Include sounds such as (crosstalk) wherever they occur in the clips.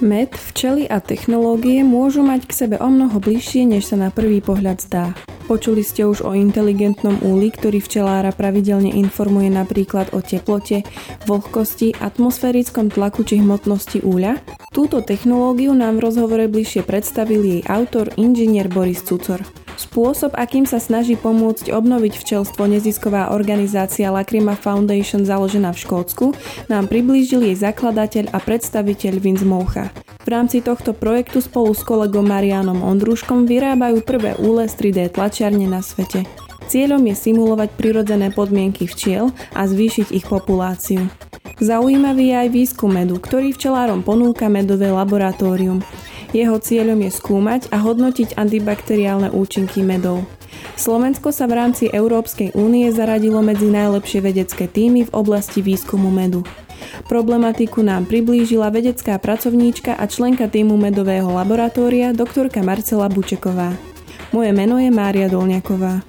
Med, včely a technológie môžu mať k sebe o mnoho bližšie, než sa na prvý pohľad zdá. Počuli ste už o inteligentnom úli, ktorý včelára pravidelne informuje napríklad o teplote, vlhkosti, atmosférickom tlaku či hmotnosti úľa? Túto technológiu nám v rozhovore bližšie predstavil jej autor inžinier Boris Cucor. Spôsob, akým sa snaží pomôcť obnoviť včelstvo nezisková organizácia Lacrima Foundation založená v Škótsku, nám priblížil jej zakladateľ a predstaviteľ Vince Moucha. V rámci tohto projektu spolu s kolegom Marianom Ondruškom vyrábajú prvé úle 3D tlačiarne na svete. Cieľom je simulovať prirodzené podmienky včiel a zvýšiť ich populáciu. Zaujímavý je aj výskum medu, ktorý včelárom ponúka medové laboratórium. Jeho cieľom je skúmať a hodnotiť antibakteriálne účinky medov. Slovensko sa v rámci Európskej únie zaradilo medzi najlepšie vedecké týmy v oblasti výskumu medu. Problematiku nám priblížila vedecká pracovníčka a členka týmu medového laboratória doktorka Marcela Bučeková. Moje meno je Mária Dolňaková.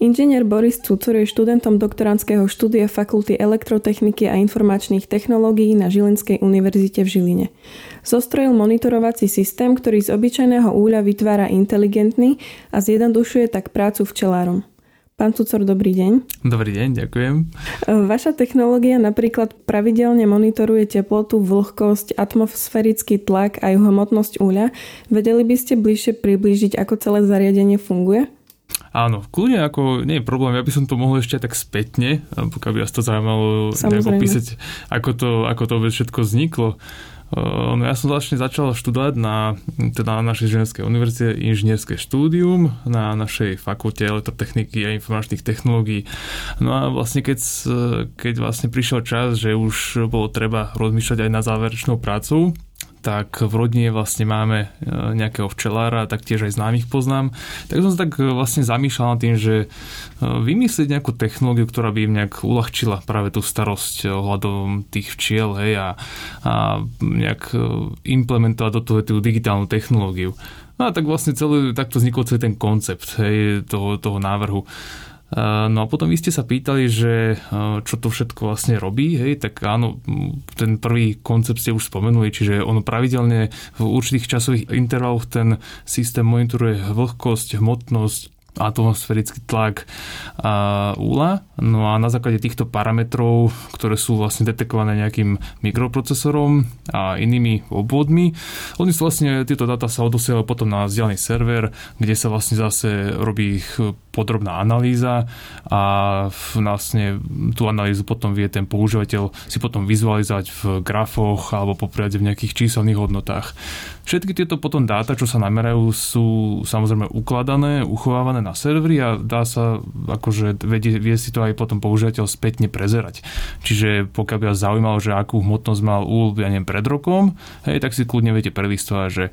Inžinier Boris Cucor je študentom doktorandského štúdia Fakulty elektrotechniky a informačných technológií na Žilinskej univerzite v Žiline. Zostrojil monitorovací systém, ktorý z obyčajného úľa vytvára inteligentný a zjednodušuje tak prácu včelárom. Pán Cucor, dobrý deň. Dobrý deň, ďakujem. Vaša technológia napríklad pravidelne monitoruje teplotu, vlhkosť, atmosférický tlak a jeho hmotnosť úľa. Vedeli by ste bližšie priblížiť, ako celé zariadenie funguje? Áno, kľudne ako nie je problém, ja by som to mohol ešte tak spätne, pokiaľ by vás to zaujímalo opísať, ako to, ako to všetko vzniklo. No ja som vlastne začal študovať na, teda na našej ženskej univerzite inžinierské štúdium na našej fakulte elektrotechniky a informačných technológií. No a vlastne keď, keď vlastne prišiel čas, že už bolo treba rozmýšľať aj na záverečnou prácu, tak v rodine vlastne máme e, nejakého včelára, tak tiež aj známych poznám. Tak som sa tak e, vlastne zamýšľal nad tým, že e, vymyslieť nejakú technológiu, ktorá by im nejak uľahčila práve tú starosť ohľadom tých včiel hej, a, a nejak implementovať do toho tú digitálnu technológiu. No a tak vlastne celý, takto vznikol celý ten koncept hej, toho, toho návrhu. No a potom vy ste sa pýtali, že čo to všetko vlastne robí, hej, tak áno, ten prvý koncept ste už spomenuli, čiže ono pravidelne v určitých časových intervaloch ten systém monitoruje vlhkosť, hmotnosť, atmosférický tlak a úla. No a na základe týchto parametrov, ktoré sú vlastne detekované nejakým mikroprocesorom a inými obvodmi, oni sú vlastne, tieto dáta sa odosielajú potom na vzdialený server, kde sa vlastne zase robí ich podrobná analýza a vlastne tú analýzu potom vie ten používateľ si potom vizualizovať v grafoch alebo popriade v nejakých číselných hodnotách. Všetky tieto potom dáta, čo sa namerajú, sú samozrejme ukladané, uchovávané na servery a dá sa, akože vie, vie si to aj potom používateľ spätne prezerať. Čiže pokiaľ by vás zaujímalo, že akú hmotnosť mal úl, ja neviem, pred rokom, hej, tak si kľudne viete prelistovať, že,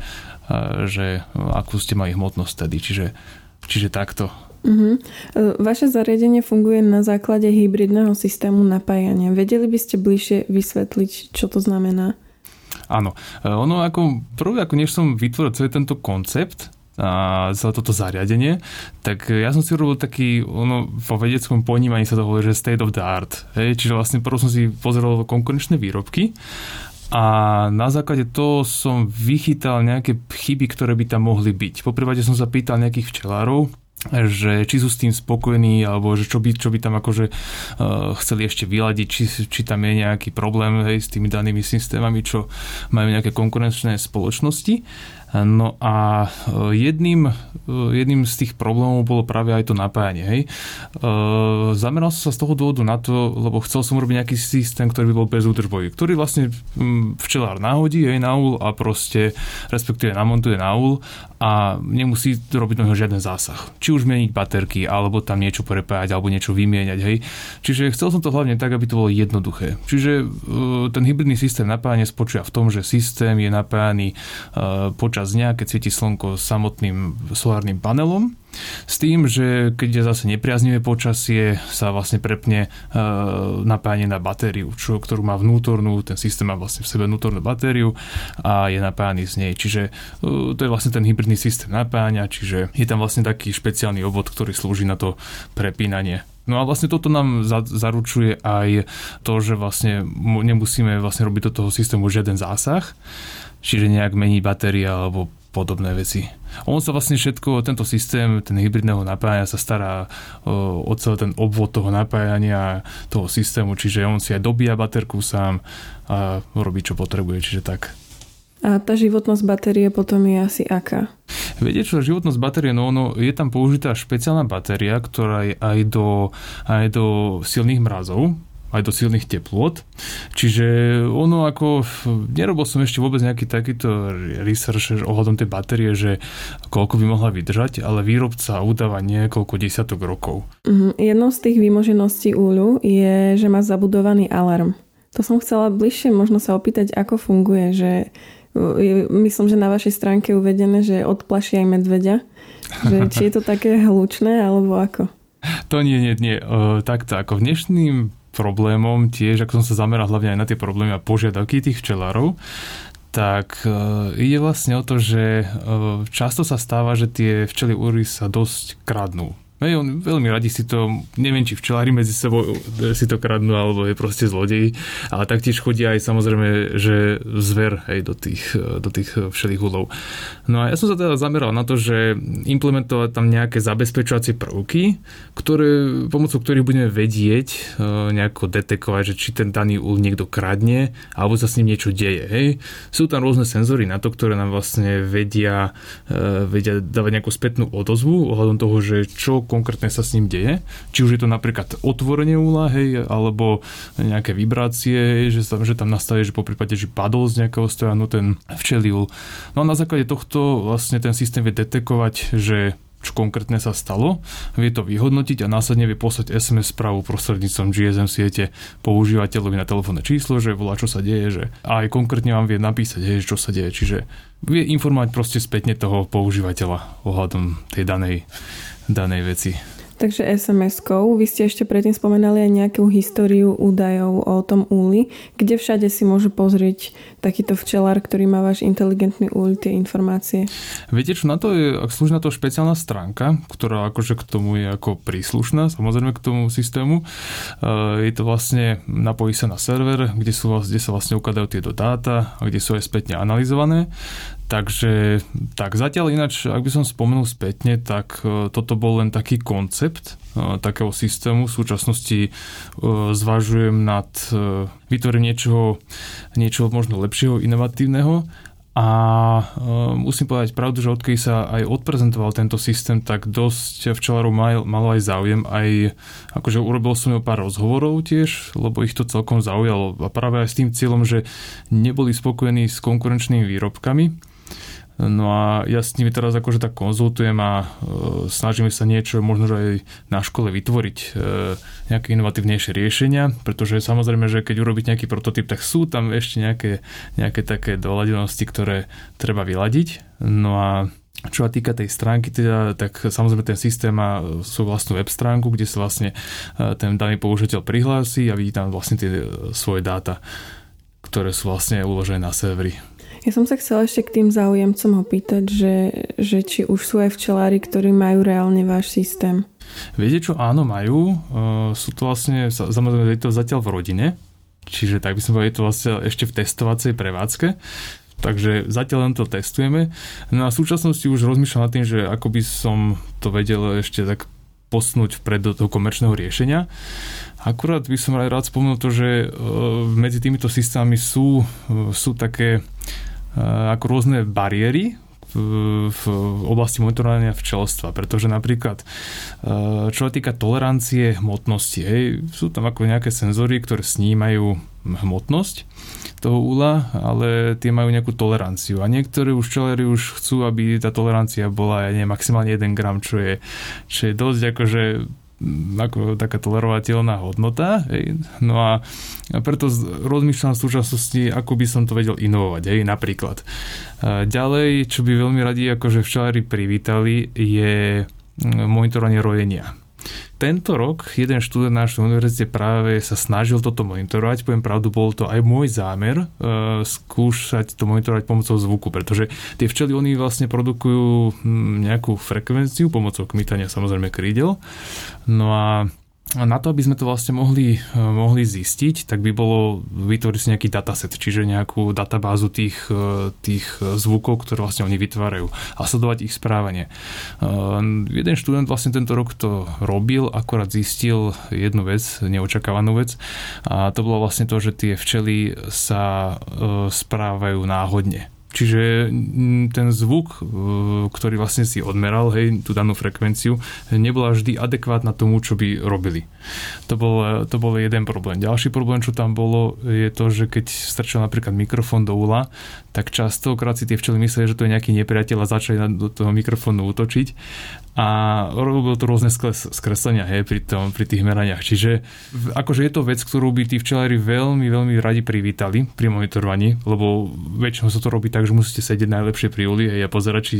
že akú ste mali hmotnosť tedy. Čiže, čiže takto. Uh-huh. Vaše zariadenie funguje na základe hybridného systému napájania. Vedeli by ste bližšie vysvetliť, čo to znamená? Áno. E, ono ako, prvé, ako než som vytvoril celý tento koncept, a celé toto zariadenie, tak ja som si urobil taký, ono, po vedeckom ponímaní sa to hovorí, že state of the art. Hej? Čiže vlastne prvom som si pozeral konkurenčné výrobky a na základe toho som vychytal nejaké chyby, ktoré by tam mohli byť. Po som sa pýtal nejakých včelárov, že či sú s tým spokojní, alebo že čo by, čo by tam akože uh, chceli ešte vyladiť, či, či tam je nejaký problém hej, s tými danými systémami, čo majú nejaké konkurenčné spoločnosti. No a e, jedným, e, jedným z tých problémov bolo práve aj to napájanie. Hej. Zameral som sa z toho dôvodu na to, lebo chcel som urobiť nejaký systém, ktorý by bol bezúdržbový, ktorý vlastne včelár nahodí hej, na úl a proste respektíve namontuje na úl a nemusí robiť noho žiaden zásah. Či už meniť baterky, alebo tam niečo prepájať, alebo niečo vymieňať. Hej. Čiže chcel som to hlavne tak, aby to bolo jednoduché. Čiže ten hybridný systém napájania spočíva v tom, že systém je napájaný počas počas dňa, keď svieti slnko samotným solárnym panelom. S tým, že keď je zase nepriaznivé počasie, sa vlastne prepne e, napájanie na batériu, čo, ktorú má vnútornú, ten systém má vlastne v sebe vnútornú batériu a je napájaný z nej. Čiže e, to je vlastne ten hybridný systém napájania, čiže je tam vlastne taký špeciálny obvod, ktorý slúži na to prepínanie No a vlastne toto nám za, zaručuje aj to, že vlastne nemusíme vlastne robiť do toho systému žiaden zásah, čiže nejak mení batéria alebo podobné veci. On sa vlastne všetko, tento systém, ten hybridného napájania sa stará o, o celý ten obvod toho napájania toho systému, čiže on si aj dobíja baterku sám a robí, čo potrebuje, čiže tak. A tá životnosť batérie potom je asi aká? Viete čo, životnosť batérie, no ono, je tam použitá špeciálna batéria, ktorá je aj do, aj do silných mrazov, aj do silných teplôt. Čiže ono ako, nerobil som ešte vôbec nejaký takýto research ohľadom tej batérie, že koľko by mohla vydržať, ale výrobca udáva niekoľko desiatok rokov. Mm, jednou z tých výmožeností úľu je, že má zabudovaný alarm. To som chcela bližšie možno sa opýtať, ako funguje, že myslím, že na vašej stránke je uvedené, že odplaší aj medveďa. Že, či je to také hlučné, alebo ako? To nie, nie, nie. Uh, takto, ako dnešným problémom tiež, ako som sa zameral hlavne aj na tie problémy a požiadavky tých včelárov, tak uh, ide vlastne o to, že uh, často sa stáva, že tie včely úry sa dosť kradnú. Hej, on veľmi radi si to, neviem, či včelári medzi sebou si to kradnú, alebo je proste zlodej, ale taktiež chodia aj samozrejme, že zver hej, do tých, do tých všelých úlov. No a ja som sa teda zameral na to, že implementovať tam nejaké zabezpečovacie prvky, ktoré, pomocou ktorých budeme vedieť nejako detekovať, že či ten daný úl niekto kradne, alebo sa s ním niečo deje. Hej. Sú tam rôzne senzory na to, ktoré nám vlastne vedia, vedia dávať nejakú spätnú odozvu ohľadom toho, že čo konkrétne sa s ním deje. Či už je to napríklad otvorenie úla, alebo nejaké vibrácie, že, že tam nastaví, že po prípade, že padol z nejakého stojanu ten včelí úl. No a na základe tohto vlastne ten systém vie detekovať, že čo konkrétne sa stalo, vie to vyhodnotiť a následne vie poslať SMS správu prostredníctvom GSM siete používateľovi na telefónne číslo, že volá, čo sa deje, že a aj konkrétne vám vie napísať, hej, čo sa deje. Čiže vie informovať proste spätne toho používateľa ohľadom tej danej danej veci. Takže SMS-kou. Vy ste ešte predtým spomenali aj nejakú históriu údajov o tom úli. Kde všade si môže pozrieť takýto včelár, ktorý má váš inteligentný úl, tie informácie? Viete čo, na to je, slúži na to špeciálna stránka, ktorá akože k tomu je ako príslušná, samozrejme k tomu systému. Eh, je to vlastne, napojí sa na server, kde, sú, kde sa vlastne ukladajú tieto dáta a kde sú aj spätne analyzované. Takže tak zatiaľ ináč, ak by som spomenul spätne, tak e, toto bol len taký koncept e, takého systému. V súčasnosti e, zvažujem nad vytvorením niečoho, niečoho možno lepšieho, inovatívneho a musím povedať pravdu, že odkedy sa aj odprezentoval tento systém, tak dosť včelárov mal, malo aj záujem. Aj akože urobil som pár rozhovorov tiež, lebo ich to celkom zaujalo. A práve aj s tým cieľom, že neboli spokojení s konkurenčnými výrobkami, No a ja s nimi teraz akože tak konzultujem a e, snažíme sa niečo možno aj na škole vytvoriť, e, nejaké inovatívnejšie riešenia, pretože samozrejme, že keď urobiť nejaký prototyp, tak sú tam ešte nejaké, nejaké také doladenosti, ktoré treba vyladiť. No a čo sa týka tej stránky, teda, tak samozrejme ten systém má svoju vlastnú web stránku, kde sa vlastne e, ten daný použiteľ prihlási a vidí tam vlastne tie e, svoje dáta, ktoré sú vlastne uložené na servery. Ja som sa chcela ešte k tým záujemcom opýtať, že, že či už sú aj včelári, ktorí majú reálne váš systém. Viete čo, áno, majú. Sú to vlastne, samozrejme, je to zatiaľ v rodine, čiže tak by som povedal, je to vlastne ešte v testovacej prevádzke. Takže zatiaľ len to testujeme. No a v súčasnosti už rozmýšľam nad tým, že ako by som to vedel ešte tak posnúť vpred do toho komerčného riešenia. Akurát by som aj rád spomenul to, že medzi týmito systémami sú, sú také Eh, ako rôzne bariéry, v oblasti monitorovania včelstva, pretože napríklad čo sa týka tolerancie hmotnosti, hej, sú tam ako nejaké senzory, ktoré snímajú hmotnosť toho úla, ale tie majú nejakú toleranciu. A niektorí už včelery už chcú, aby tá tolerancia bola ja neviem, maximálne 1 gram, čo je, čo je dosť akože ako taká tolerovateľná hodnota. Hej. No a preto rozmýšľam v súčasnosti, ako by som to vedel inovovať. Hej. Napríklad. Ďalej, čo by veľmi radi akože včelári privítali, je monitorovanie rojenia. Tento rok jeden študent na našej univerzite práve sa snažil toto monitorovať. Poviem pravdu, bol to aj môj zámer uh, skúšať to monitorovať pomocou zvuku, pretože tie včely oni vlastne produkujú hm, nejakú frekvenciu pomocou kmitania samozrejme krídel. No a na to, aby sme to vlastne mohli, e, mohli zistiť, tak by bolo vytvoriť si nejaký dataset, čiže nejakú databázu tých, e, tých zvukov, ktoré vlastne oni vytvárajú a sledovať ich správanie. E, jeden študent vlastne tento rok to robil, akorát zistil jednu vec, neočakávanú vec a to bolo vlastne to, že tie včely sa správajú náhodne. Čiže mm, ten zvuk, e, ktorý vlastne si odmeral, hej, tú danú frekvenciu, nebola vždy adekvátna tomu, čo by robili. To bol, to bol jeden problém. Ďalší problém, čo tam bolo, je to, že keď strčil napríklad mikrofón do úla, tak častokrát si tie včely mysleli, že to je nejaký nepriateľ a začali do toho mikrofónu útočiť a robil to rôzne skreslenia hej, pri, tom, pri tých meraniach. Čiže akože je to vec, ktorú by tí včelári veľmi, veľmi radi privítali pri monitorovaní, lebo väčšinou sa to robí tak, že musíte sedieť najlepšie pri uli a pozerať, či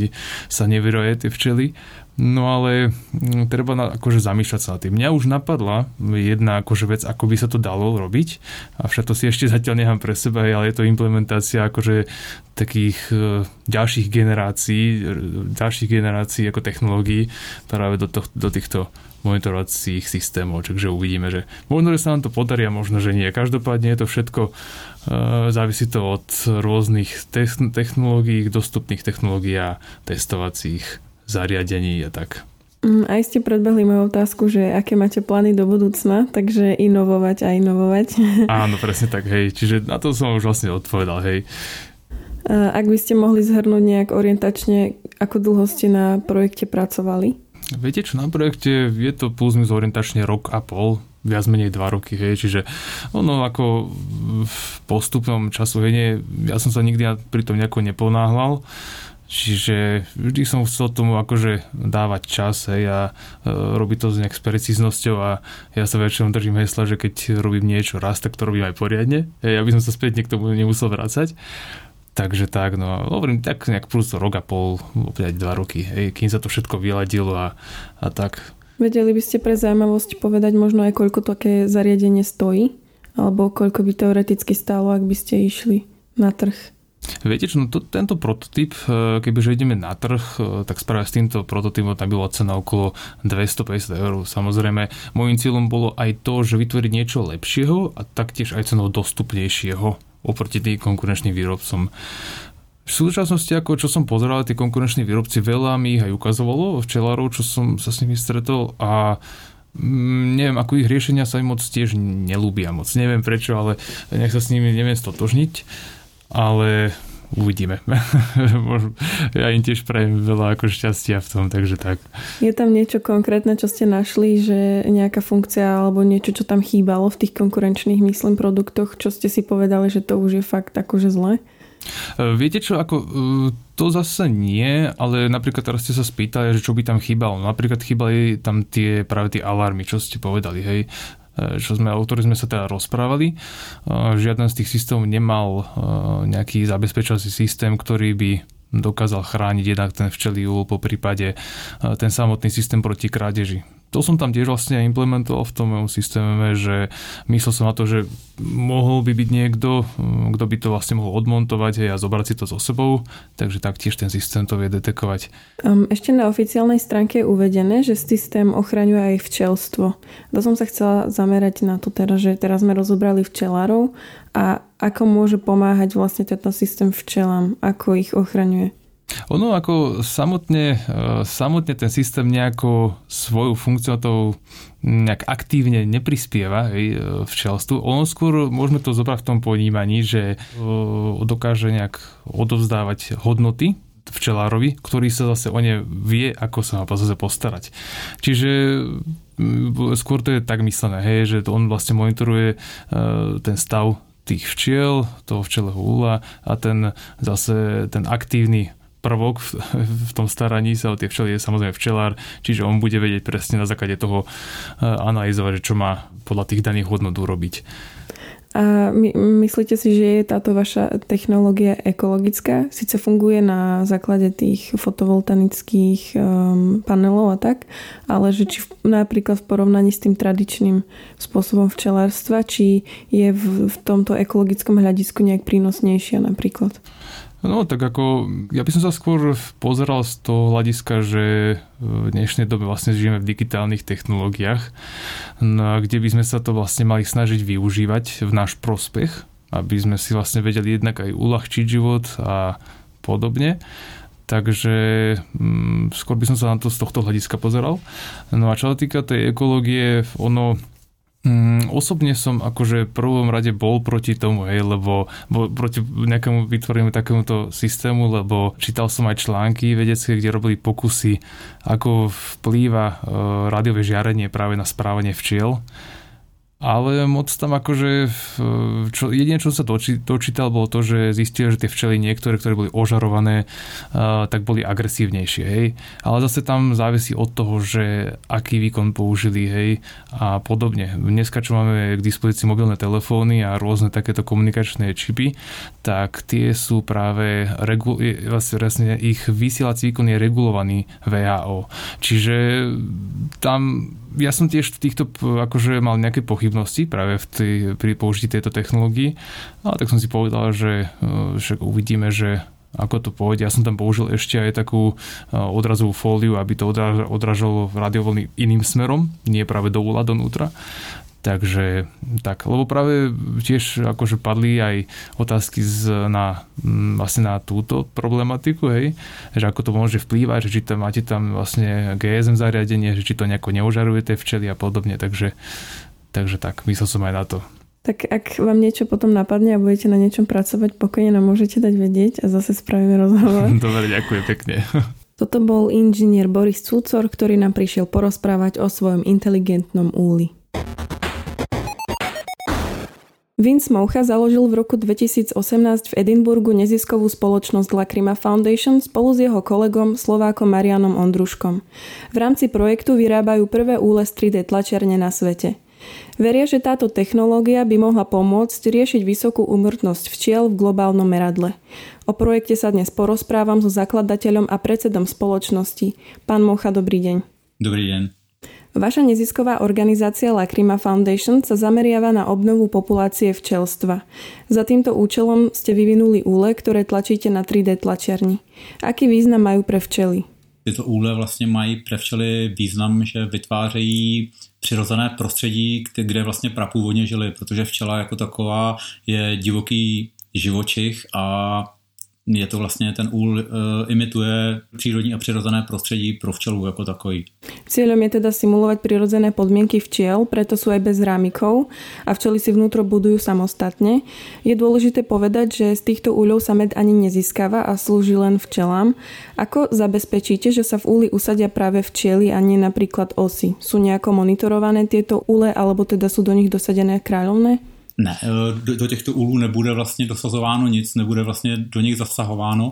sa nevyroje tie včely No ale mm, treba na, akože zamýšľať sa na tým. Mňa už napadla jedna akože vec, ako by sa to dalo robiť, avšak to si ešte zatiaľ nechám pre seba, ale je to implementácia akože takých e, ďalších generácií, ďalších generácií ako technológií práve do, to, do týchto monitorovacích systémov, takže uvidíme, že možno, že sa nám to podarí a možno, že nie. Každopádne je to všetko, e, závisí to od rôznych technológií, dostupných technológií a testovacích zariadení a tak. Mm, aj ste predbehli moju otázku, že aké máte plány do budúcna, takže inovovať a inovovať. (laughs) Áno, presne tak, hej. Čiže na to som už vlastne odpovedal, hej. Ak by ste mohli zhrnúť nejak orientačne, ako dlho ste na projekte pracovali? Viete čo, na projekte je to plus minus orientačne rok a pol, viac menej dva roky, hej, čiže ono ako v postupnom času, hej, nie, ja som sa nikdy pri tom nejako neponáhľal, Čiže vždy som chcel tomu akože dávať čas hej, a e, robiť to nejak s precíznosťou a ja sa väčšinou držím hesla, že keď robím niečo raz, tak to robím aj poriadne, hej, aby som sa späť k tomu nemusel vrácať. Takže tak, no hovorím tak nejak plus rok a pol, opäť dva roky, hej, kým sa to všetko vyladilo a, a tak. Vedeli by ste pre zaujímavosť povedať možno aj koľko také zariadenie stojí? Alebo koľko by teoreticky stálo, ak by ste išli na trh? Viete čo, no to, tento prototyp, e, kebyže ideme na trh, e, tak práve s týmto prototypom tam bola cena okolo 250 eur. Samozrejme, môjim cieľom bolo aj to, že vytvoriť niečo lepšieho a taktiež aj cenou dostupnejšieho oproti tým konkurenčným výrobcom. V súčasnosti, ako čo som pozeral, tie konkurenční výrobci, veľa mi ich aj ukazovalo včelárov, čo som sa s nimi stretol a mm, neviem, ako ich riešenia sa im moc tiež nelúbia moc. Neviem prečo, ale nech sa s nimi neviem stotožniť ale uvidíme. (laughs) ja im tiež prajem veľa ako šťastia v tom, takže tak. Je tam niečo konkrétne, čo ste našli, že nejaká funkcia alebo niečo, čo tam chýbalo v tých konkurenčných, myslím, produktoch, čo ste si povedali, že to už je fakt akože zle? Viete čo, ako e, to zase nie, ale napríklad teraz ste sa spýtali, že čo by tam chýbalo. Napríklad chýbali tam tie práve tie alarmy, čo ste povedali, hej čo sme, o ktorých sme sa teda rozprávali. E, žiaden z tých systémov nemal e, nejaký zabezpečovací systém, ktorý by dokázal chrániť jednak ten včelí úl, po prípade ten samotný systém proti krádeži to som tam tiež vlastne implementoval v tom mojom systéme, že myslel som na to, že mohol by byť niekto, mm, kto by to vlastne mohol odmontovať a zobrať si to so sebou, takže taktiež ten systém to vie detekovať. Um, ešte na oficiálnej stránke je uvedené, že systém ochraňuje aj včelstvo. To som sa chcela zamerať na to teraz, že teraz sme rozobrali včelárov a ako môže pomáhať vlastne tento systém včelám, ako ich ochraňuje. Ono ako samotne, e, samotne ten systém nejako svoju funkciou nejak aktívne neprispieva e, včelstvu. Ono skôr môžeme to zobrať v tom ponímaní, že e, dokáže nejak odovzdávať hodnoty včelárovi, ktorý sa zase o ne vie, ako sa má zase postarať. Čiže skôr to je tak myslené, hej, že on vlastne monitoruje ten stav tých včiel, toho včelého úla a ten zase ten aktívny prvok v, v tom staraní sa o tie včely je samozrejme včelár, čiže on bude vedieť presne na základe toho eh, analyzovať, čo má podľa tých daných hodnot urobiť. A my, myslíte si, že je táto vaša technológia ekologická? Sice funguje na základe tých fotovoltanických um, panelov a tak, ale že či v, napríklad v porovnaní s tým tradičným spôsobom včelárstva, či je v, v tomto ekologickom hľadisku nejak prínosnejšia napríklad? No tak ako, ja by som sa skôr pozeral z toho hľadiska, že v dnešnej dobe vlastne žijeme v digitálnych technológiách, no, kde by sme sa to vlastne mali snažiť využívať v náš prospech, aby sme si vlastne vedeli jednak aj uľahčiť život a podobne. Takže mm, skôr by som sa na to z tohto hľadiska pozeral. No a čo sa týka tej ekológie, ono Mm, osobne som akože v prvom rade bol proti tomu, hej, lebo bol proti nejakému vytvoreniu takémuto systému, lebo čítal som aj články vedecké, kde robili pokusy, ako vplýva e, rádiové žiarenie práve na správanie včiel ale moc tam akože, čo, jedine čo sa doči, dočítal bolo to, že zistil, že tie včely niektoré, ktoré boli ožarované, uh, tak boli agresívnejšie, hej. Ale zase tam závisí od toho, že aký výkon použili, hej, a podobne. Dneska, čo máme k dispozícii mobilné telefóny a rôzne takéto komunikačné čipy, tak tie sú práve, regu, vlastne, vlastne ich vysielací výkon je regulovaný VHO. Čiže tam ja som tiež týchto akože mal nejaké pochybnosti práve v tý, pri použití tejto technológii, ale tak som si povedal, že e, však uvidíme, že ako to pôjde. Ja som tam použil ešte aj takú e, odrazovú fóliu, aby to odražalo radiovlny iným smerom, nie práve do úla, donútra. Takže tak, lebo práve tiež akože padli aj otázky z, na, vlastne na túto problematiku, hej, že ako to môže vplývať, že či tam máte tam vlastne GSM zariadenie, že či to nejako neužaruje tie včely a podobne, takže, takže tak, myslel som aj na to. Tak ak vám niečo potom napadne a budete na niečom pracovať, pokojne nám môžete dať vedieť a zase spravíme rozhovor. (laughs) Dobre, ďakujem pekne. (laughs) Toto bol inžinier Boris Cúcor, ktorý nám prišiel porozprávať o svojom inteligentnom úli. Vince Moucha založil v roku 2018 v Edinburgu neziskovú spoločnosť Lacrima Foundation spolu s jeho kolegom Slovákom Marianom Ondruškom. V rámci projektu vyrábajú prvé úle 3D tlačiarne na svete. Veria, že táto technológia by mohla pomôcť riešiť vysokú úmrtnosť včiel v globálnom meradle. O projekte sa dnes porozprávam so zakladateľom a predsedom spoločnosti. Pán Mocha, dobrý deň. Dobrý deň. Vaša nezisková organizácia Lacrima Foundation sa zameriava na obnovu populácie včelstva. Za týmto účelom ste vyvinuli úle, ktoré tlačíte na 3D tlačiarni. Aký význam majú pre včely? Tyto úle vlastně mají pre včely význam, že vytvářejí přirozené prostředí, kde vlastně prapůvodně žili, protože včela jako taková je divoký živočich a je to vlastně ten úl uh, imituje přírodní a přirozené prostředí pro včelu jako takový. Cieľom je teda simulovať prirodzené podmienky včiel, preto sú aj bez rámikov a včely si vnútro budujú samostatne. Je dôležité povedať, že z týchto úľov sa med ani nezískava a slúži len včelám. Ako zabezpečíte, že sa v úli usadia práve včiely a nie napríklad osy? Sú nejako monitorované tieto úle alebo teda sú do nich dosadené kráľovné? Ne, eh, do, do těchto úlů nebude vlastně dosazováno nic, nebude vlastně do nich zasahováno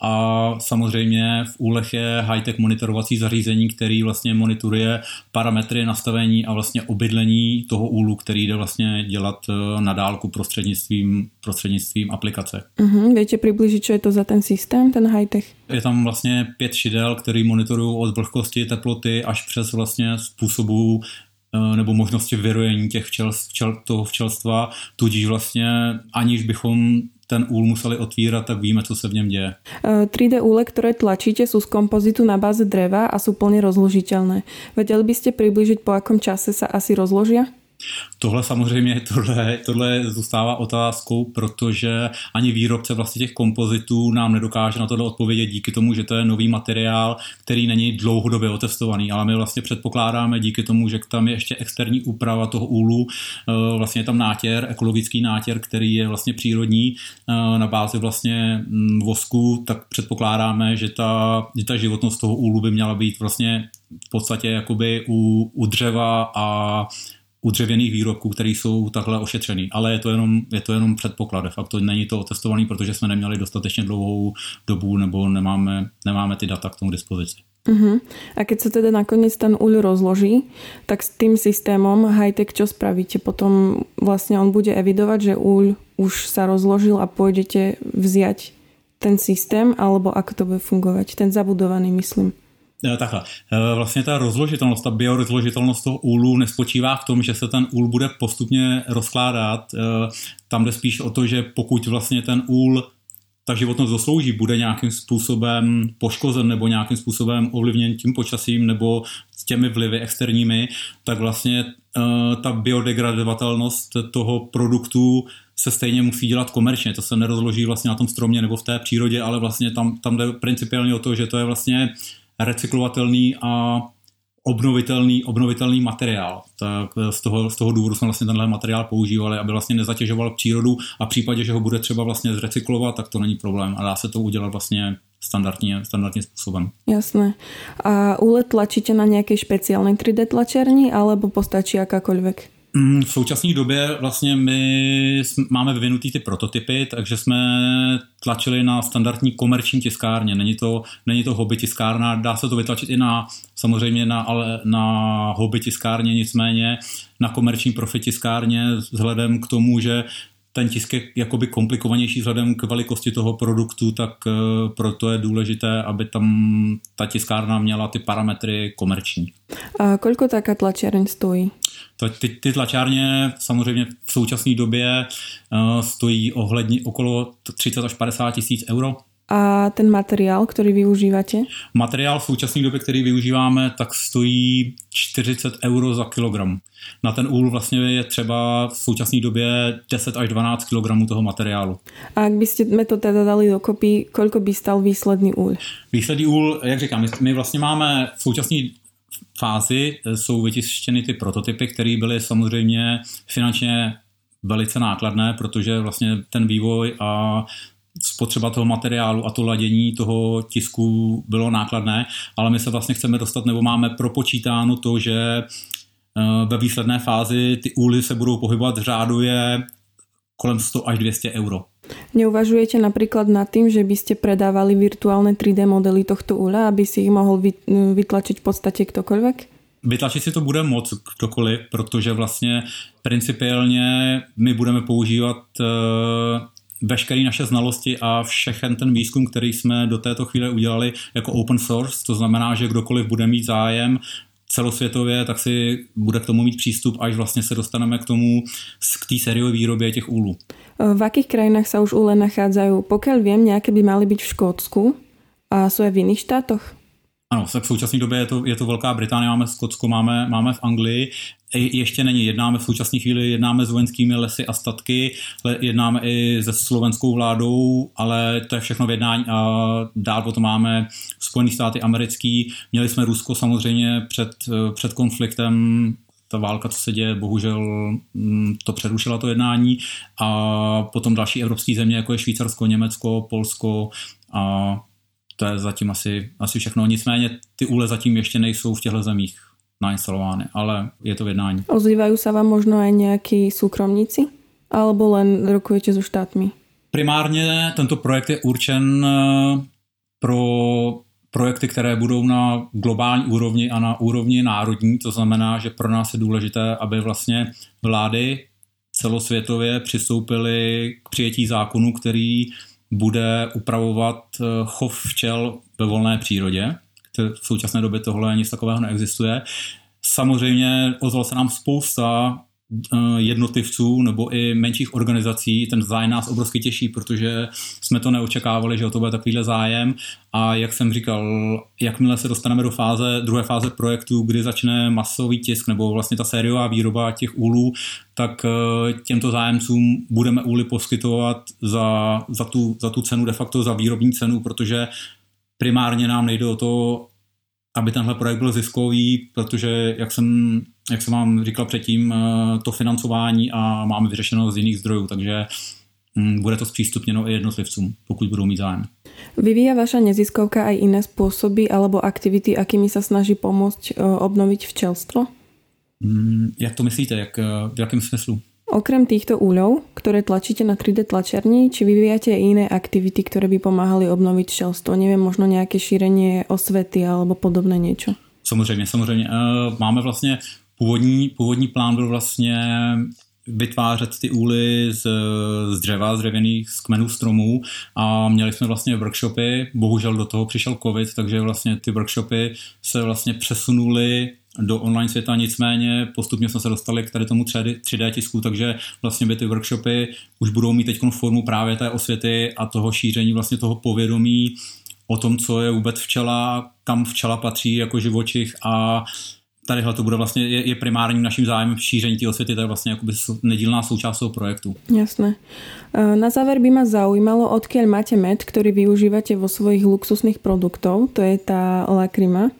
a samozřejmě v úlech je high-tech monitorovací zařízení, který vlastně monitoruje parametry nastavení a vlastně obydlení toho úlu, který jde vlastně dělat eh, na dálku prostřednictvím, prostřednictvím aplikace. Uh-huh. Viete přiblížit, co je to za ten systém, ten high-tech? Je tam vlastně pět šidel, který monitorují od vlhkosti, teploty až přes vlastně způsobu nebo možnosti vyrojení těch včel, včel, toho včelstva, tudíž vlastně aniž bychom ten úl museli otvírat, tak víme, co se v něm děje. 3D eh, úle, které tlačíte, jsou z kompozitu na báze dreva a jsou plně rozložitelné. Vedeli byste přiblížit, po jakom čase se asi rozložia? Tohle samozřejmě, tohle, tohle zůstává otázkou, protože ani výrobce vlastně těch kompozitů nám nedokáže na tohle odpovědět díky tomu, že to je nový materiál, který není dlouhodobě otestovaný, ale my vlastně předpokládáme díky tomu, že tam je ještě externí úprava toho úlu, eh, vlastně tam nátěr, ekologický nátěr, který je vlastně přírodní eh, na bázi vlastně mm, vosku, tak předpokládáme, že ta, že ta životnost toho úlu by měla být vlastně v podstatě jakoby u, u dřeva a u dřevěných výrobků, které jsou takhle ošetřený. Ale je to jenom, je to jenom předpoklad. De facto není to otestovaný, protože jsme neměli dostatečně dlouhou dobu nebo nemáme, nemáme ty data k tomu dispozici. Uh-huh. A keď sa teda nakoniec ten úľ rozloží, tak s tým systémom high-tech čo spravíte? Potom vlastne on bude evidovať, že úľ už sa rozložil a pôjdete vziať ten systém, alebo ako to bude fungovať? Ten zabudovaný, myslím. Eh, takhle. Eh, vlastně ta rozložitelnost, ta biorozložitelnost toho úlu nespočívá v tom, že se ten úl bude postupně rozkládat. Eh, tam jde spíš o to, že pokud vlastně ten úl ta životnost doslouží, bude nějakým způsobem poškozen nebo nějakým způsobem ovlivněn tím počasím nebo těmi vlivy externími, tak vlastně ta biodegradovatelnost toho produktu se stejně musí dělat komerčně. To se nerozloží vlastně na tom stromě nebo v té přírodě, ale vlastně tam, tam jde principiálně o to, že to je vlastně recyklovatelný a obnovitelný, obnovitelný materiál. Tak z toho, z toho důvodu jsme vlastně tenhle materiál používali, aby vlastně nezatěžoval přírodu a v případě, že ho bude třeba vlastně zrecyklovat, tak to není problém a dá se to udělat vlastně standardně, standardním způsobem. Jasné. A úlet tlačíte na nějaké špeciálnej 3D tlačerni alebo postačí jakákoľvek? Mm, v současné době vlastně my máme vyvinutý ty prototypy, takže jsme tlačili na standardní komerční tiskárně. Není to, není to hobby tiskárna, dá se to vytlačit i na samozřejmě na, ale na hobby tiskárně, nicméně na komerční profit tiskárně vzhledem k tomu, že ten tisk je jakoby komplikovanější vzhledem k velikosti toho produktu, tak eh, proto je důležité, aby tam ta tiskárna měla ty parametry komerční. A koľko taká tlačiareň stojí? Ty, ty tlačárně samozřejmě v současné době uh, stojí ohledně okolo 30 až 50 tisíc euro. A ten materiál, který využíváte? Materiál v současné době, který využíváme, tak stojí 40 euro za kilogram. Na ten úl vlastně je třeba v současné době 10 až 12 kg toho materiálu. A jak byste to teda dali dokopy, koľko by stal výsledný úl? Výsledný úl, jak říkám, my, my vlastně máme v současné fázi eh, jsou vytištěny ty prototypy, které byly samozřejmě finančně velice nákladné, protože vlastně ten vývoj a spotřeba toho materiálu a to ladění toho tisku bylo nákladné, ale my se vlastně chceme dostat, nebo máme propočítáno to, že eh, ve výsledné fázi ty úly se budou pohybovat řáduje kolem 100 až 200 euro. Neuvažujete napríklad nad tým, že by ste predávali virtuálne 3D modely tohto úľa, aby si ich mohol vytlačiť v podstate ktokoľvek? Vytlačit si to bude moc kdokoliv, protože vlastně principiálně my budeme používat uh, veškeré naše znalosti a všechen ten výzkum, který jsme do této chvíle udělali jako open source, to znamená, že kdokoliv bude mít zájem celosvětově, tak si bude k tomu mít přístup, až vlastně se dostaneme k tomu, k té sériové výrobě těch úlů. V akých krajinách sa už úle nachádzajú? Pokiaľ viem, nejaké by mali byť v Škótsku a sú aj v iných štátoch? Ano, tak v současné době je to, je to Velká Británie, máme Skotsko, máme, máme v Anglii. Ještě není, jednáme v současné chvíli, jednáme s vojenskými lesy a statky, jednáme i se slovenskou vládou, ale to je všechno v jednání a dál potom máme Spojené státy americký. Měli jsme Rusko samozřejmě před, před konfliktem ta válka, co se děje, bohužel mm, to přerušila to jednání a potom další evropské země, jako je Švýcarsko, Německo, Polsko a to je zatím asi, asi všechno. Nicméně ty úle zatím ještě nejsou v těchto zemích nainstalovány, ale je to v jednání. Ozývajú sa vám možno aj nejakí súkromníci? Alebo len rokujete so štátmi? Primárně tento projekt je určen eh, pro projekty, které budou na globální úrovni a na úrovni národní. To znamená, že pro nás je důležité, aby vlastně vlády celosvětově přistoupily k přijetí zákonu, který bude upravovat eh, chov včel ve volné přírodě. V současné době tohle nic takového neexistuje. Samozřejmě ozval se nám spousta jednotlivců nebo i menších organizací. Ten zájem nás obrovsky těší, protože jsme to neočekávali, že o to bude takovýhle zájem a jak jsem říkal, jakmile se dostaneme do fáze, druhé fáze projektu, kdy začne masový tisk nebo vlastně ta sériová výroba těch úlů, tak eh, těmto zájemcům budeme úly poskytovat za, za, tu, za tu cenu, de facto za výrobní cenu, protože primárně nám nejde o to, aby tenhle projekt byl ziskový, protože, jak jsem, jak jsem vám říkal předtím, eh, to financování a máme vyřešeno z jiných zdrojů, takže hm, bude to zpřístupněno i jednotlivcům, pokud budou mít zájem. Vyvíja vaša neziskovka aj iné spôsoby alebo aktivity, akými sa snaží pomôcť eh, obnoviť včelstvo? Mm, jak to myslíte? Jak, v jakém smyslu? Okrem týchto úľov, ktoré tlačíte na 3D tlačiarni, či vyvíjate aj iné aktivity, ktoré by pomáhali obnoviť šelstvo? Neviem, možno nejaké šírenie osvety alebo podobné niečo? Samozřejmě, samozřejmě. Máme vlastně původní, původní plán byl vlastně vytvářet ty úly z, z dřeva, z dřevěných, z kmenů stromů a měli jsme vlastně workshopy, bohužel do toho přišel covid, takže vlastně ty workshopy se vlastně přesunuly do online světa, nicméně postupně jsme se dostali k tady tomu 3D tisku, takže vlastně by ty workshopy už budou mít teď formu právě té osvěty a toho šíření vlastně toho povědomí o tom, co je vůbec včela, kam včela patří jako živočich a tadyhle to bude vlastně, je, je primárním naším zájmem šíření té osvěty, to je vlastně jakoby nedílná součást toho projektu. Jasné. E, na záver by ma zaujímalo, odkiaľ máte med, ktorý využívate vo svojich luxusných produktov, to je tá lakrima.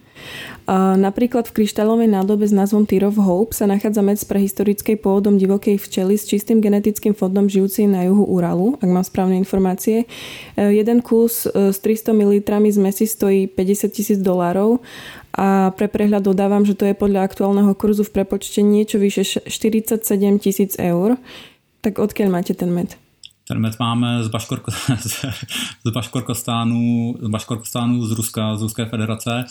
Napríklad v kryštálovej nádobe s názvom Tyr of Hope sa nachádza med z prehistorickej pôvodom divokej včely s čistým genetickým fondom žijúci na juhu Uralu, ak mám správne informácie. E, jeden kus e, s 300 ml zmesi stojí 50 tisíc dolárov a pre prehľad dodávam, že to je podľa aktuálneho kurzu v prepočte niečo vyše 47 tisíc eur. Tak odkiaľ máte ten med? Ten med máme z, Baškorko, (laughs) z Baškorkostánu, z Baškorkostánu z Ruska, z Ruské federace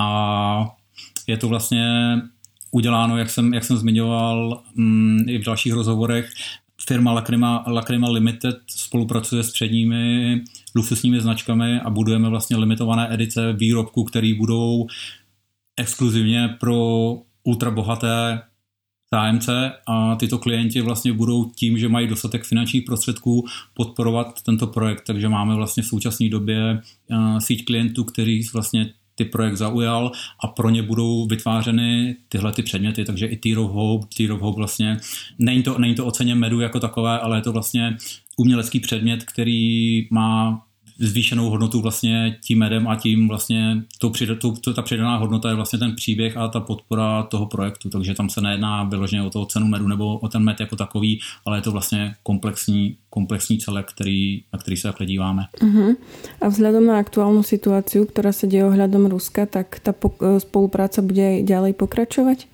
a je to vlastně uděláno, jak jsem, jak jsem zmiňoval mm, i v dalších rozhovorech, firma Lacrima, Lacrima Limited spolupracuje s předními luxusními značkami a budujeme vlastně limitované edice výrobků, které budou exkluzivně pro ultrabohaté zájemce. A tyto klienti vlastně budou tím, že mají dostatek finančních prostředků podporovat tento projekt, takže máme vlastně v současné době uh, síť klientů, kteří vlastně ty projekt zaujal a pro ně budou vytvářeny tyhle ty předměty, takže i Tear of Hope, Tear of Hope vlastně, není to, není to oceně medu jako takové, ale je to vlastně umělecký předmět, který má zvýšenou hodnotu vlastně tím medem a tím vlastně tou, tou, to, ta přidaná hodnota je vlastně ten příběh a ta podpora toho projektu, takže tam se nejedná vyloženě o toho cenu medu nebo o ten med jako takový, ale je to vlastně komplexní, komplexní celek, který, na který se takhle díváme. Uh-huh. A vzhľadom na aktuálnu situáciu, ktorá sa deje ohľadom Ruska, tak ta spolupráca bude ďalej pokračovať?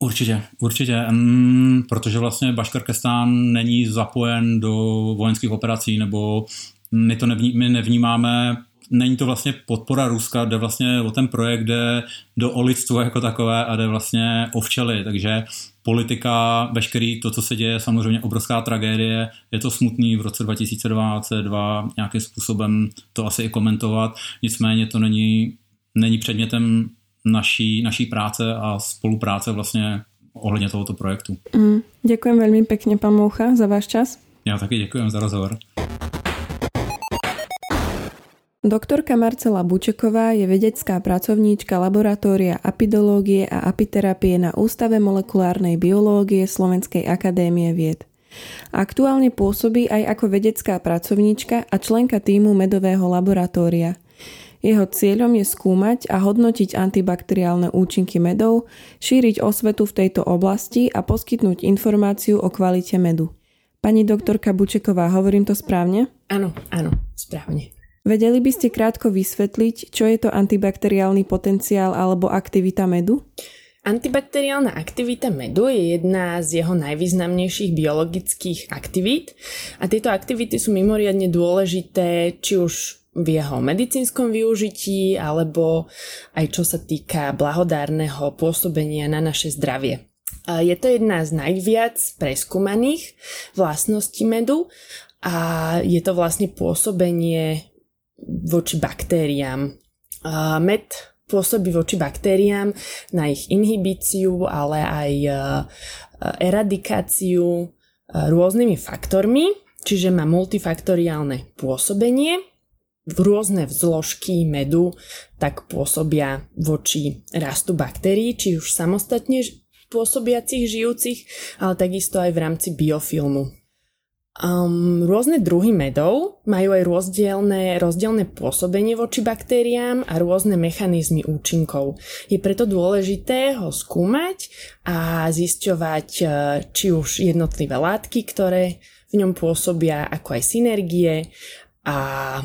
Určitě, určitě, mm, protože vlastně Baškarkestán není zapojen do vojenských operací nebo my to nevní, my nevnímáme, není to vlastně podpora Ruska, jde vlastně o ten projekt, jde do o lidstvo jako takové a jde vlastně o včely, takže politika, veškerý to, co se děje, samozřejmě obrovská tragédie, je to smutný v roce 2022 nějakým způsobem to asi i komentovat, nicméně to není, není předmětem naší, naší práce a spolupráce vlastně ohledně tohoto projektu. Mm, ďakujem veľmi pekne, pán Moucha, za váš čas. Já taky děkujem za rozhovor. Doktorka Marcela Bučeková je vedecká pracovníčka laboratória apidológie a apiterapie na Ústave molekulárnej biológie Slovenskej akadémie vied. Aktuálne pôsobí aj ako vedecká pracovníčka a členka týmu medového laboratória. Jeho cieľom je skúmať a hodnotiť antibakteriálne účinky medov, šíriť osvetu v tejto oblasti a poskytnúť informáciu o kvalite medu. Pani doktorka Bučeková, hovorím to správne? Áno, áno, správne. Vedeli by ste krátko vysvetliť, čo je to antibakteriálny potenciál alebo aktivita medu? Antibakteriálna aktivita medu je jedna z jeho najvýznamnejších biologických aktivít a tieto aktivity sú mimoriadne dôležité či už v jeho medicínskom využití alebo aj čo sa týka blahodárneho pôsobenia na naše zdravie. Je to jedna z najviac preskúmaných vlastností medu a je to vlastne pôsobenie voči baktériám. Med pôsobí voči baktériám na ich inhibíciu, ale aj e, eradikáciu e, rôznymi faktormi, čiže má multifaktoriálne pôsobenie. Rôzne vzložky medu tak pôsobia voči rastu baktérií, či už samostatne pôsobiacich žijúcich, ale takisto aj v rámci biofilmu. Um, rôzne druhy medov majú aj rozdielne, rozdielne pôsobenie voči baktériám a rôzne mechanizmy účinkov. Je preto dôležité ho skúmať a zisťovať e, či už jednotlivé látky, ktoré v ňom pôsobia, ako aj synergie a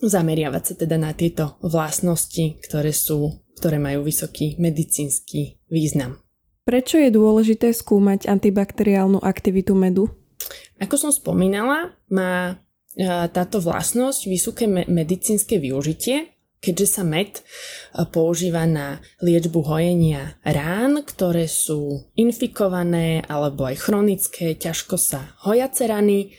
zameriavať sa teda na tieto vlastnosti, ktoré, sú, ktoré majú vysoký medicínsky význam. Prečo je dôležité skúmať antibakteriálnu aktivitu medu? Ako som spomínala, má e, táto vlastnosť vysoké medicínske využitie, keďže sa med e, používa na liečbu hojenia rán, ktoré sú infikované alebo aj chronické, ťažko sa hojace rany.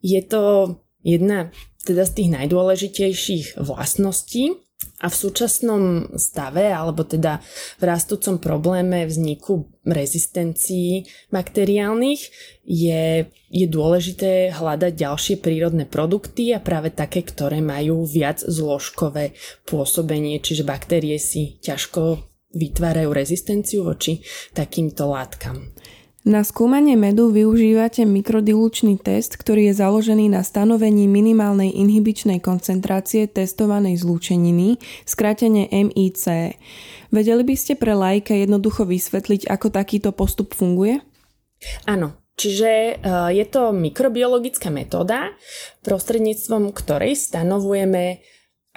Je to jedna teda z tých najdôležitejších vlastností A v súčasnom stave, alebo teda v rastúcom probléme vzniku rezistencií bakteriálnych, je, je dôležité hľadať ďalšie prírodné produkty a práve také, ktoré majú viac zložkové pôsobenie, čiže baktérie si ťažko vytvárajú rezistenciu voči takýmto látkam. Na skúmanie medu využívate mikrodilučný test, ktorý je založený na stanovení minimálnej inhibičnej koncentrácie testovanej zlúčeniny, skrátene MIC. Vedeli by ste pre lajka jednoducho vysvetliť, ako takýto postup funguje? Áno, Čiže e, je to mikrobiologická metóda, prostredníctvom ktorej stanovujeme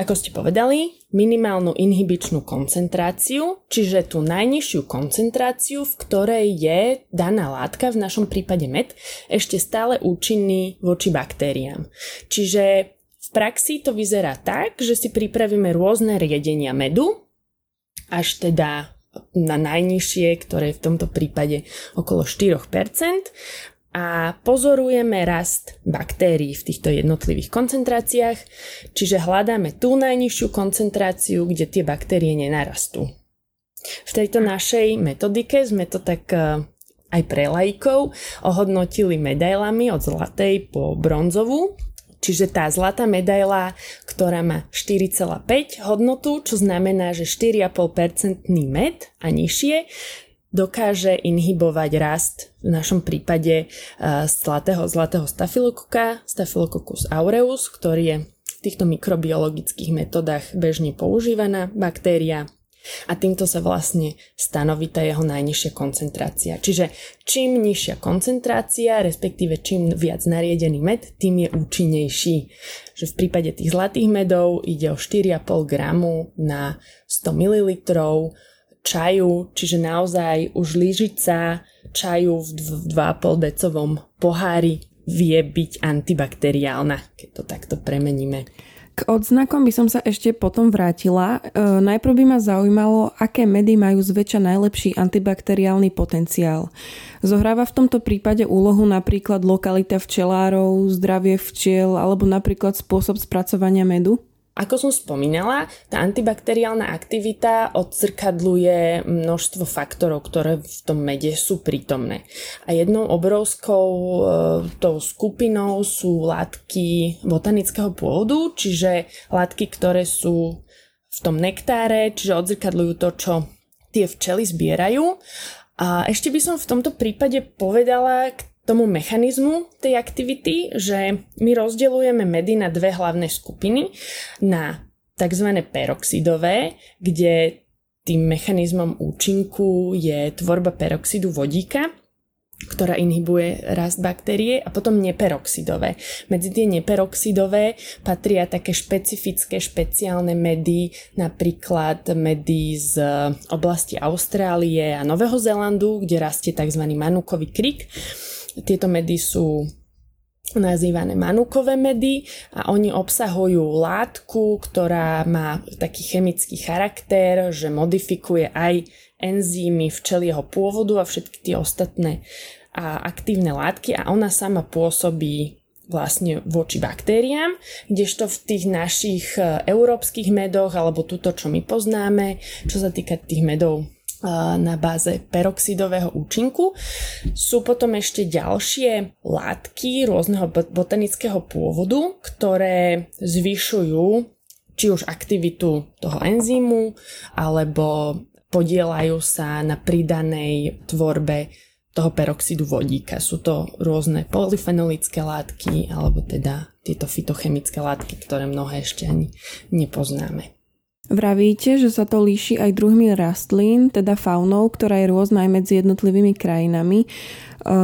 ako ste povedali, minimálnu inhibičnú koncentráciu, čiže tú najnižšiu koncentráciu, v ktorej je daná látka, v našom prípade med, ešte stále účinný voči baktériám. Čiže v praxi to vyzerá tak, že si pripravíme rôzne riedenia medu, až teda na najnižšie, ktoré je v tomto prípade okolo 4% a pozorujeme rast baktérií v týchto jednotlivých koncentráciách, čiže hľadáme tú najnižšiu koncentráciu, kde tie baktérie nenarastú. V tejto našej metodike sme to tak e, aj pre lajkov ohodnotili medailami od zlatej po bronzovú, Čiže tá zlatá medaila, ktorá má 4,5 hodnotu, čo znamená, že 4,5% med a nižšie, dokáže inhibovať rast v našom prípade uh, zlatého, zlatého stafilokoka, Staphylococcus aureus, ktorý je v týchto mikrobiologických metodách bežne používaná baktéria a týmto sa vlastne stanoví tá jeho najnižšia koncentrácia. Čiže čím nižšia koncentrácia, respektíve čím viac nariedený med, tým je účinnejší. Že v prípade tých zlatých medov ide o 4,5 gramu na 100 ml, čaju, čiže naozaj už lyžica čaju v 2,5 decovom pohári vie byť antibakteriálna, keď to takto premeníme. K odznakom by som sa ešte potom vrátila. E, najprv by ma zaujímalo, aké medy majú zväčša najlepší antibakteriálny potenciál. Zohráva v tomto prípade úlohu napríklad lokalita včelárov, zdravie včiel alebo napríklad spôsob spracovania medu? Ako som spomínala, tá antibakteriálna aktivita odzrkadluje množstvo faktorov, ktoré v tom mede sú prítomné. A jednou obrovskou e, tou skupinou sú látky botanického pôvodu, čiže látky, ktoré sú v tom nektáre, čiže odzrkadľujú to, čo tie včely zbierajú. A ešte by som v tomto prípade povedala k tomu mechanizmu tej aktivity, že my rozdeľujeme medy na dve hlavné skupiny, na tzv. peroxidové, kde tým mechanizmom účinku je tvorba peroxidu vodíka, ktorá inhibuje rast baktérie a potom neperoxidové. Medzi tie neperoxidové patria také špecifické špeciálne medy, napríklad medy z oblasti Austrálie a Nového Zélandu, kde rastie tzv. manukový krik tieto medy sú nazývané manukové medy a oni obsahujú látku, ktorá má taký chemický charakter, že modifikuje aj enzymy včelieho pôvodu a všetky tie ostatné a aktívne látky a ona sama pôsobí vlastne voči baktériám, kdežto v tých našich e, európskych medoch, alebo túto, čo my poznáme, čo sa týka tých medov na báze peroxidového účinku. Sú potom ešte ďalšie látky rôzneho botanického pôvodu, ktoré zvyšujú či už aktivitu toho enzymu, alebo podielajú sa na pridanej tvorbe toho peroxidu vodíka. Sú to rôzne polyfenolické látky, alebo teda tieto fitochemické látky, ktoré mnohé ešte ani nepoznáme. Vravíte, že sa to líši aj druhmi rastlín, teda faunou, ktorá je rôzna aj medzi jednotlivými krajinami. E,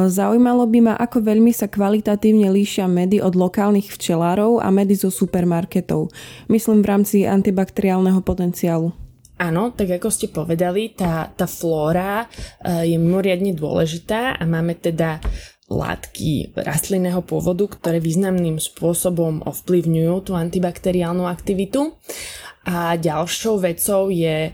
zaujímalo by ma, ako veľmi sa kvalitatívne líšia medy od lokálnych včelárov a medy zo supermarketov. Myslím v rámci antibakteriálneho potenciálu. Áno, tak ako ste povedali, tá, tá flóra e, je mimoriadne dôležitá a máme teda látky rastlinného pôvodu, ktoré významným spôsobom ovplyvňujú tú antibakteriálnu aktivitu. A ďalšou vecou je e,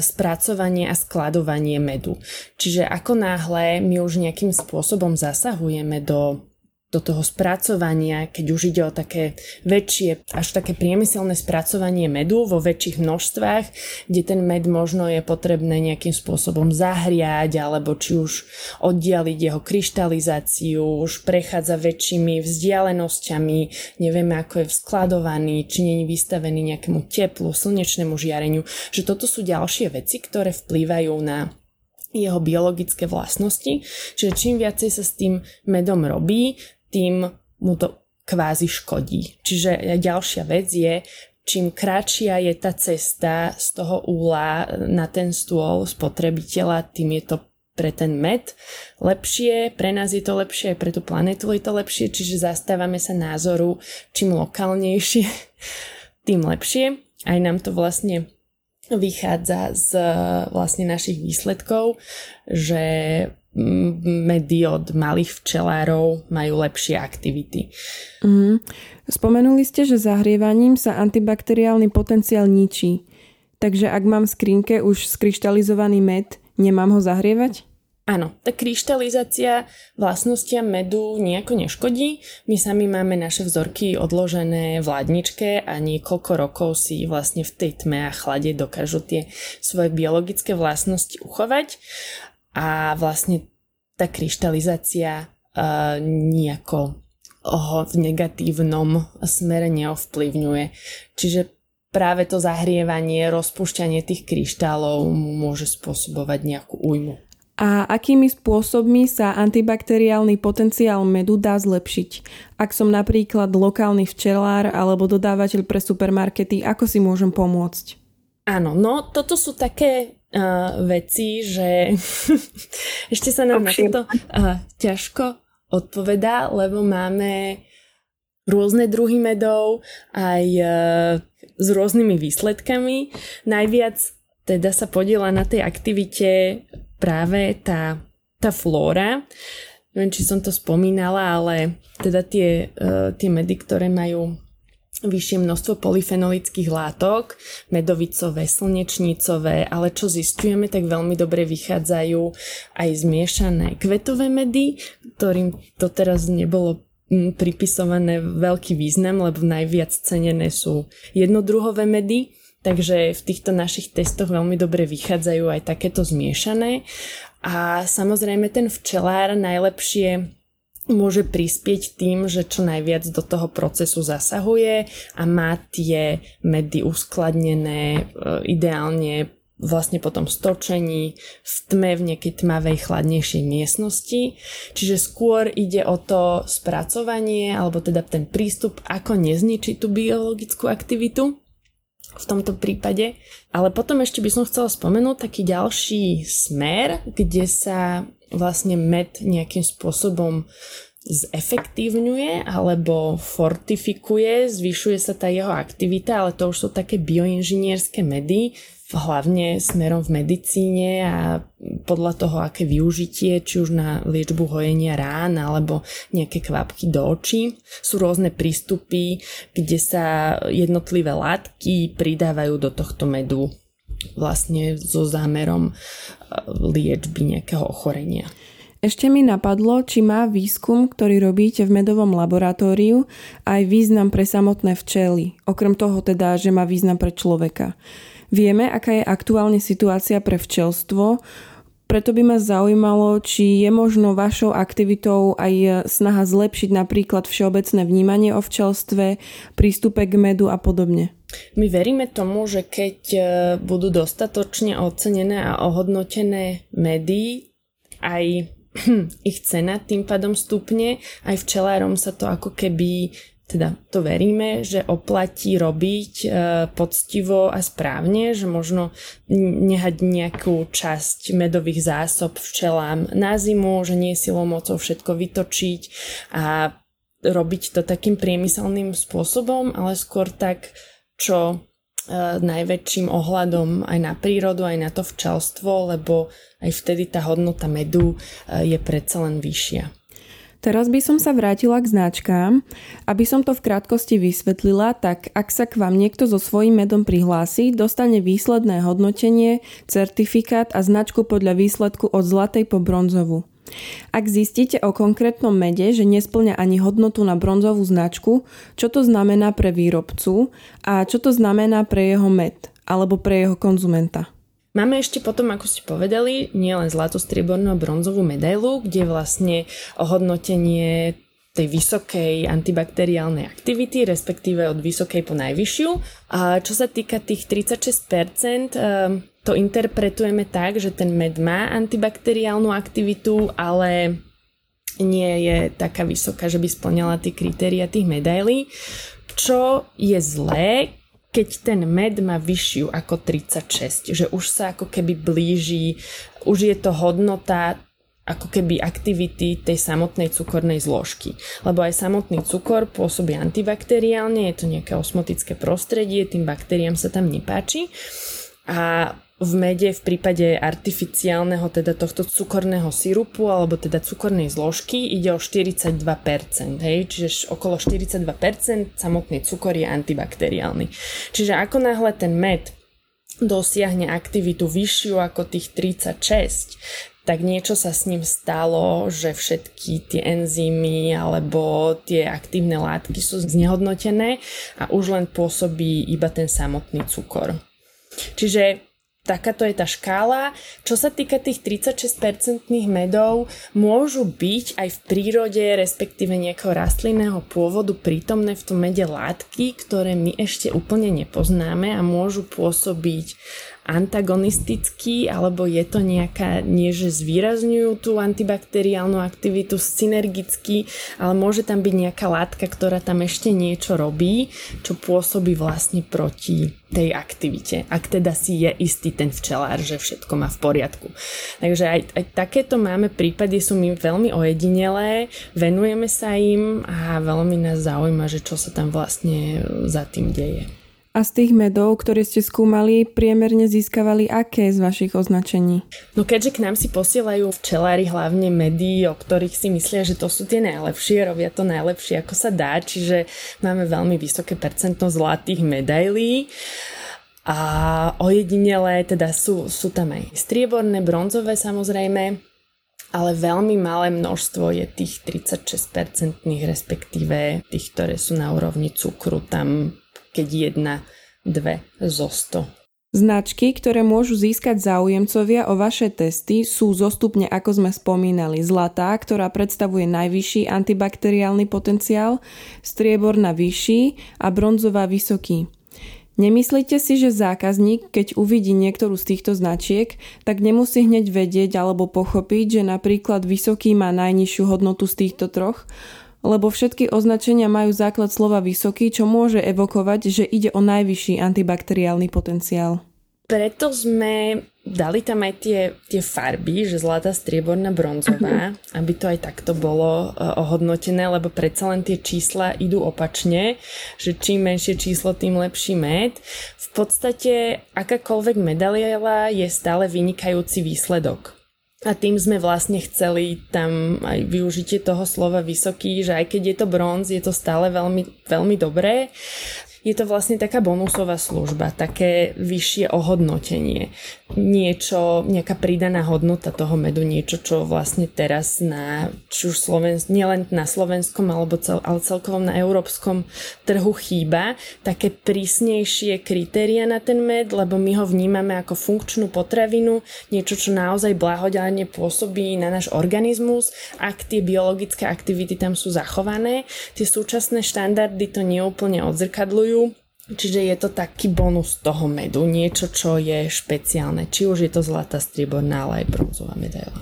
spracovanie a skladovanie medu. Čiže ako náhle my už nejakým spôsobom zasahujeme do do toho spracovania, keď už ide o také väčšie, až také priemyselné spracovanie medu vo väčších množstvách, kde ten med možno je potrebné nejakým spôsobom zahriať, alebo či už oddialiť jeho kryštalizáciu, už prechádza väčšími vzdialenosťami, nevieme ako je skladovaný, či nie je vystavený nejakému teplu, slnečnému žiareniu, že toto sú ďalšie veci, ktoré vplývajú na jeho biologické vlastnosti. Čiže čím viacej sa s tým medom robí, tým mu to kvázi škodí. Čiže ďalšia vec je, čím kratšia je tá cesta z toho úla na ten stôl spotrebiteľa, tým je to pre ten med lepšie, pre nás je to lepšie, pre tú planetu je to lepšie, čiže zastávame sa názoru, čím lokálnejšie, (laughs) tým lepšie. Aj nám to vlastne vychádza z vlastne našich výsledkov, že medy od malých včelárov majú lepšie aktivity. Mm. Spomenuli ste, že zahrievaním sa antibakteriálny potenciál ničí. Takže ak mám v skrinke už skryštalizovaný med, nemám ho zahrievať? Áno, tá kryštalizácia vlastnostiam medu nejako neškodí. My sami máme naše vzorky odložené v ladničke a niekoľko rokov si vlastne v tej tme a chlade dokážu tie svoje biologické vlastnosti uchovať a vlastne tá kryštalizácia uh, nejako ho v negatívnom smere neovplyvňuje. Čiže práve to zahrievanie, rozpúšťanie tých kryštálov môže spôsobovať nejakú újmu. A akými spôsobmi sa antibakteriálny potenciál medu dá zlepšiť? Ak som napríklad lokálny včelár alebo dodávateľ pre supermarkety, ako si môžem pomôcť? Áno, no toto sú také uh, veci, že (laughs) ešte sa nám na to uh, ťažko odpovedá, lebo máme rôzne druhy medov aj uh, s rôznymi výsledkami. Najviac teda sa podiela na tej aktivite práve tá, tá flóra. Neviem, či som to spomínala, ale teda tie, uh, tie medy, ktoré majú vyššie množstvo polyfenolických látok, medovicové, slnečnicové, ale čo zistujeme, tak veľmi dobre vychádzajú aj zmiešané kvetové medy, ktorým to teraz nebolo mm, pripisované veľký význam, lebo najviac cenené sú jednodruhové medy, takže v týchto našich testoch veľmi dobre vychádzajú aj takéto zmiešané. A samozrejme ten včelár najlepšie môže prispieť tým, že čo najviac do toho procesu zasahuje a má tie medy uskladnené e, ideálne vlastne potom stočení v tme v nejakej tmavej chladnejšej miestnosti. Čiže skôr ide o to spracovanie alebo teda ten prístup, ako nezničiť tú biologickú aktivitu v tomto prípade. Ale potom ešte by som chcela spomenúť taký ďalší smer, kde sa vlastne med nejakým spôsobom zefektívňuje alebo fortifikuje, zvyšuje sa tá jeho aktivita, ale to už sú také bioinžinierské medy, hlavne smerom v medicíne a podľa toho, aké využitie, či už na liečbu hojenia rán alebo nejaké kvapky do očí. Sú rôzne prístupy, kde sa jednotlivé látky pridávajú do tohto medu vlastne so zámerom liečby nejakého ochorenia. Ešte mi napadlo, či má výskum, ktorý robíte v medovom laboratóriu, aj význam pre samotné včely, okrem toho teda, že má význam pre človeka. Vieme, aká je aktuálne situácia pre včelstvo, preto by ma zaujímalo, či je možno vašou aktivitou aj snaha zlepšiť napríklad všeobecné vnímanie o včelstve, prístupe k medu a podobne. My veríme tomu, že keď e, budú dostatočne ocenené a ohodnotené medy, aj (clears throat) ich cena tým pádom stupne, aj včelárom sa to ako keby teda to veríme, že oplatí robiť e, poctivo a správne, že možno nehať nejakú časť medových zásob včelám na zimu, že nie je silou mocou všetko vytočiť a robiť to takým priemyselným spôsobom, ale skôr tak, čo E, najväčším ohľadom aj na prírodu, aj na to včelstvo, lebo aj vtedy tá hodnota medu e, je predsa len vyššia. Teraz by som sa vrátila k značkám. Aby som to v krátkosti vysvetlila, tak ak sa k vám niekto so svojím medom prihlási, dostane výsledné hodnotenie, certifikát a značku podľa výsledku od zlatej po bronzovú. Ak zistíte o konkrétnom mede, že nesplňa ani hodnotu na bronzovú značku, čo to znamená pre výrobcu a čo to znamená pre jeho med alebo pre jeho konzumenta? Máme ešte potom, ako ste povedali, nielen zlatú, striebornú a bronzovú medailu, kde vlastne ohodnotenie tej vysokej antibakteriálnej aktivity, respektíve od vysokej po najvyššiu. A čo sa týka tých 36%, ehm, to interpretujeme tak, že ten med má antibakteriálnu aktivitu, ale nie je taká vysoká, že by splňala tie kritéria tých medailí. Čo je zlé, keď ten med má vyššiu ako 36, že už sa ako keby blíži, už je to hodnota ako keby aktivity tej samotnej cukornej zložky. Lebo aj samotný cukor pôsobí antibakteriálne, je to nejaké osmotické prostredie, tým baktériám sa tam nepáči. A v mede v prípade artificiálneho, teda tohto cukorného sirupu alebo teda cukornej zložky ide o 42%, hej? čiže okolo 42% samotný cukor je antibakteriálny. Čiže ako náhle ten med dosiahne aktivitu vyššiu ako tých 36, tak niečo sa s ním stalo, že všetky tie enzymy alebo tie aktívne látky sú znehodnotené a už len pôsobí iba ten samotný cukor. Čiže takáto je tá škála. Čo sa týka tých 36% medov, môžu byť aj v prírode, respektíve nejakého rastlinného pôvodu prítomné v tom mede látky, ktoré my ešte úplne nepoznáme a môžu pôsobiť antagonistický, alebo je to nejaká, nie že zvýrazňujú tú antibakteriálnu aktivitu synergicky, ale môže tam byť nejaká látka, ktorá tam ešte niečo robí, čo pôsobí vlastne proti tej aktivite. Ak teda si je istý ten včelár, že všetko má v poriadku. Takže aj, aj takéto máme prípady, sú mi veľmi ojedinelé, venujeme sa im a veľmi nás zaujíma, že čo sa tam vlastne za tým deje. A z tých medov, ktoré ste skúmali, priemerne získavali aké z vašich označení? No keďže k nám si posielajú včelári hlavne medy, o ktorých si myslia, že to sú tie najlepšie, robia to najlepšie ako sa dá, čiže máme veľmi vysoké percento zlatých medailí. A ojedinelé, teda sú, sú tam aj strieborné, bronzové samozrejme, ale veľmi malé množstvo je tých 36% respektíve tých, ktoré sú na úrovni cukru. Tam keď jedna, dve zo sto. Značky, ktoré môžu získať záujemcovia o vaše testy sú zostupne, ako sme spomínali, zlatá, ktorá predstavuje najvyšší antibakteriálny potenciál, strieborná vyšší a bronzová vysoký. Nemyslíte si, že zákazník, keď uvidí niektorú z týchto značiek, tak nemusí hneď vedieť alebo pochopiť, že napríklad vysoký má najnižšiu hodnotu z týchto troch, lebo všetky označenia majú základ slova vysoký, čo môže evokovať, že ide o najvyšší antibakteriálny potenciál. Preto sme dali tam aj tie, tie farby, že zlatá, strieborná, bronzová, aby to aj takto bolo uh, ohodnotené, lebo predsa len tie čísla idú opačne, že čím menšie číslo, tým lepší med. V podstate akákoľvek medaila je stále vynikajúci výsledok a tým sme vlastne chceli tam aj využitie toho slova vysoký, že aj keď je to bronz, je to stále veľmi, veľmi dobré je to vlastne taká bonusová služba, také vyššie ohodnotenie. Niečo, nejaká pridaná hodnota toho medu, niečo, čo vlastne teraz na, či už Slovensk, nielen na slovenskom, alebo cel, ale celkovom na európskom trhu chýba, také prísnejšie kritéria na ten med, lebo my ho vnímame ako funkčnú potravinu, niečo, čo naozaj blahodárne pôsobí na náš organizmus, ak tie biologické aktivity tam sú zachované. Tie súčasné štandardy to neúplne odzrkadľujú, Čiže je to taký bonus toho medu, niečo, čo je špeciálne. Či už je to zlatá, strieborná, ale aj bronzová medaila.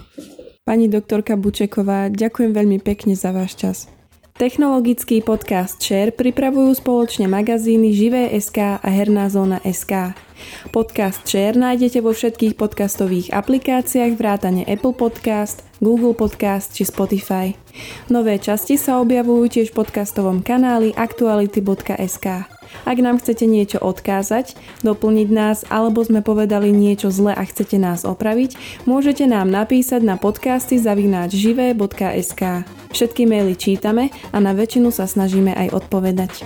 Pani doktorka Bučeková, ďakujem veľmi pekne za váš čas. Technologický podcast Share pripravujú spoločne magazíny Živé.sk a Herná zóna SK. Podcast Share nájdete vo všetkých podcastových aplikáciách vrátane Apple Podcast, Google Podcast či Spotify. Nové časti sa objavujú tiež v podcastovom kanáli aktuality.sk. Ak nám chcete niečo odkázať, doplniť nás alebo sme povedali niečo zle a chcete nás opraviť, môžete nám napísať na podcasty zavináč živé.sk. Všetky maily čítame a na väčšinu sa snažíme aj odpovedať.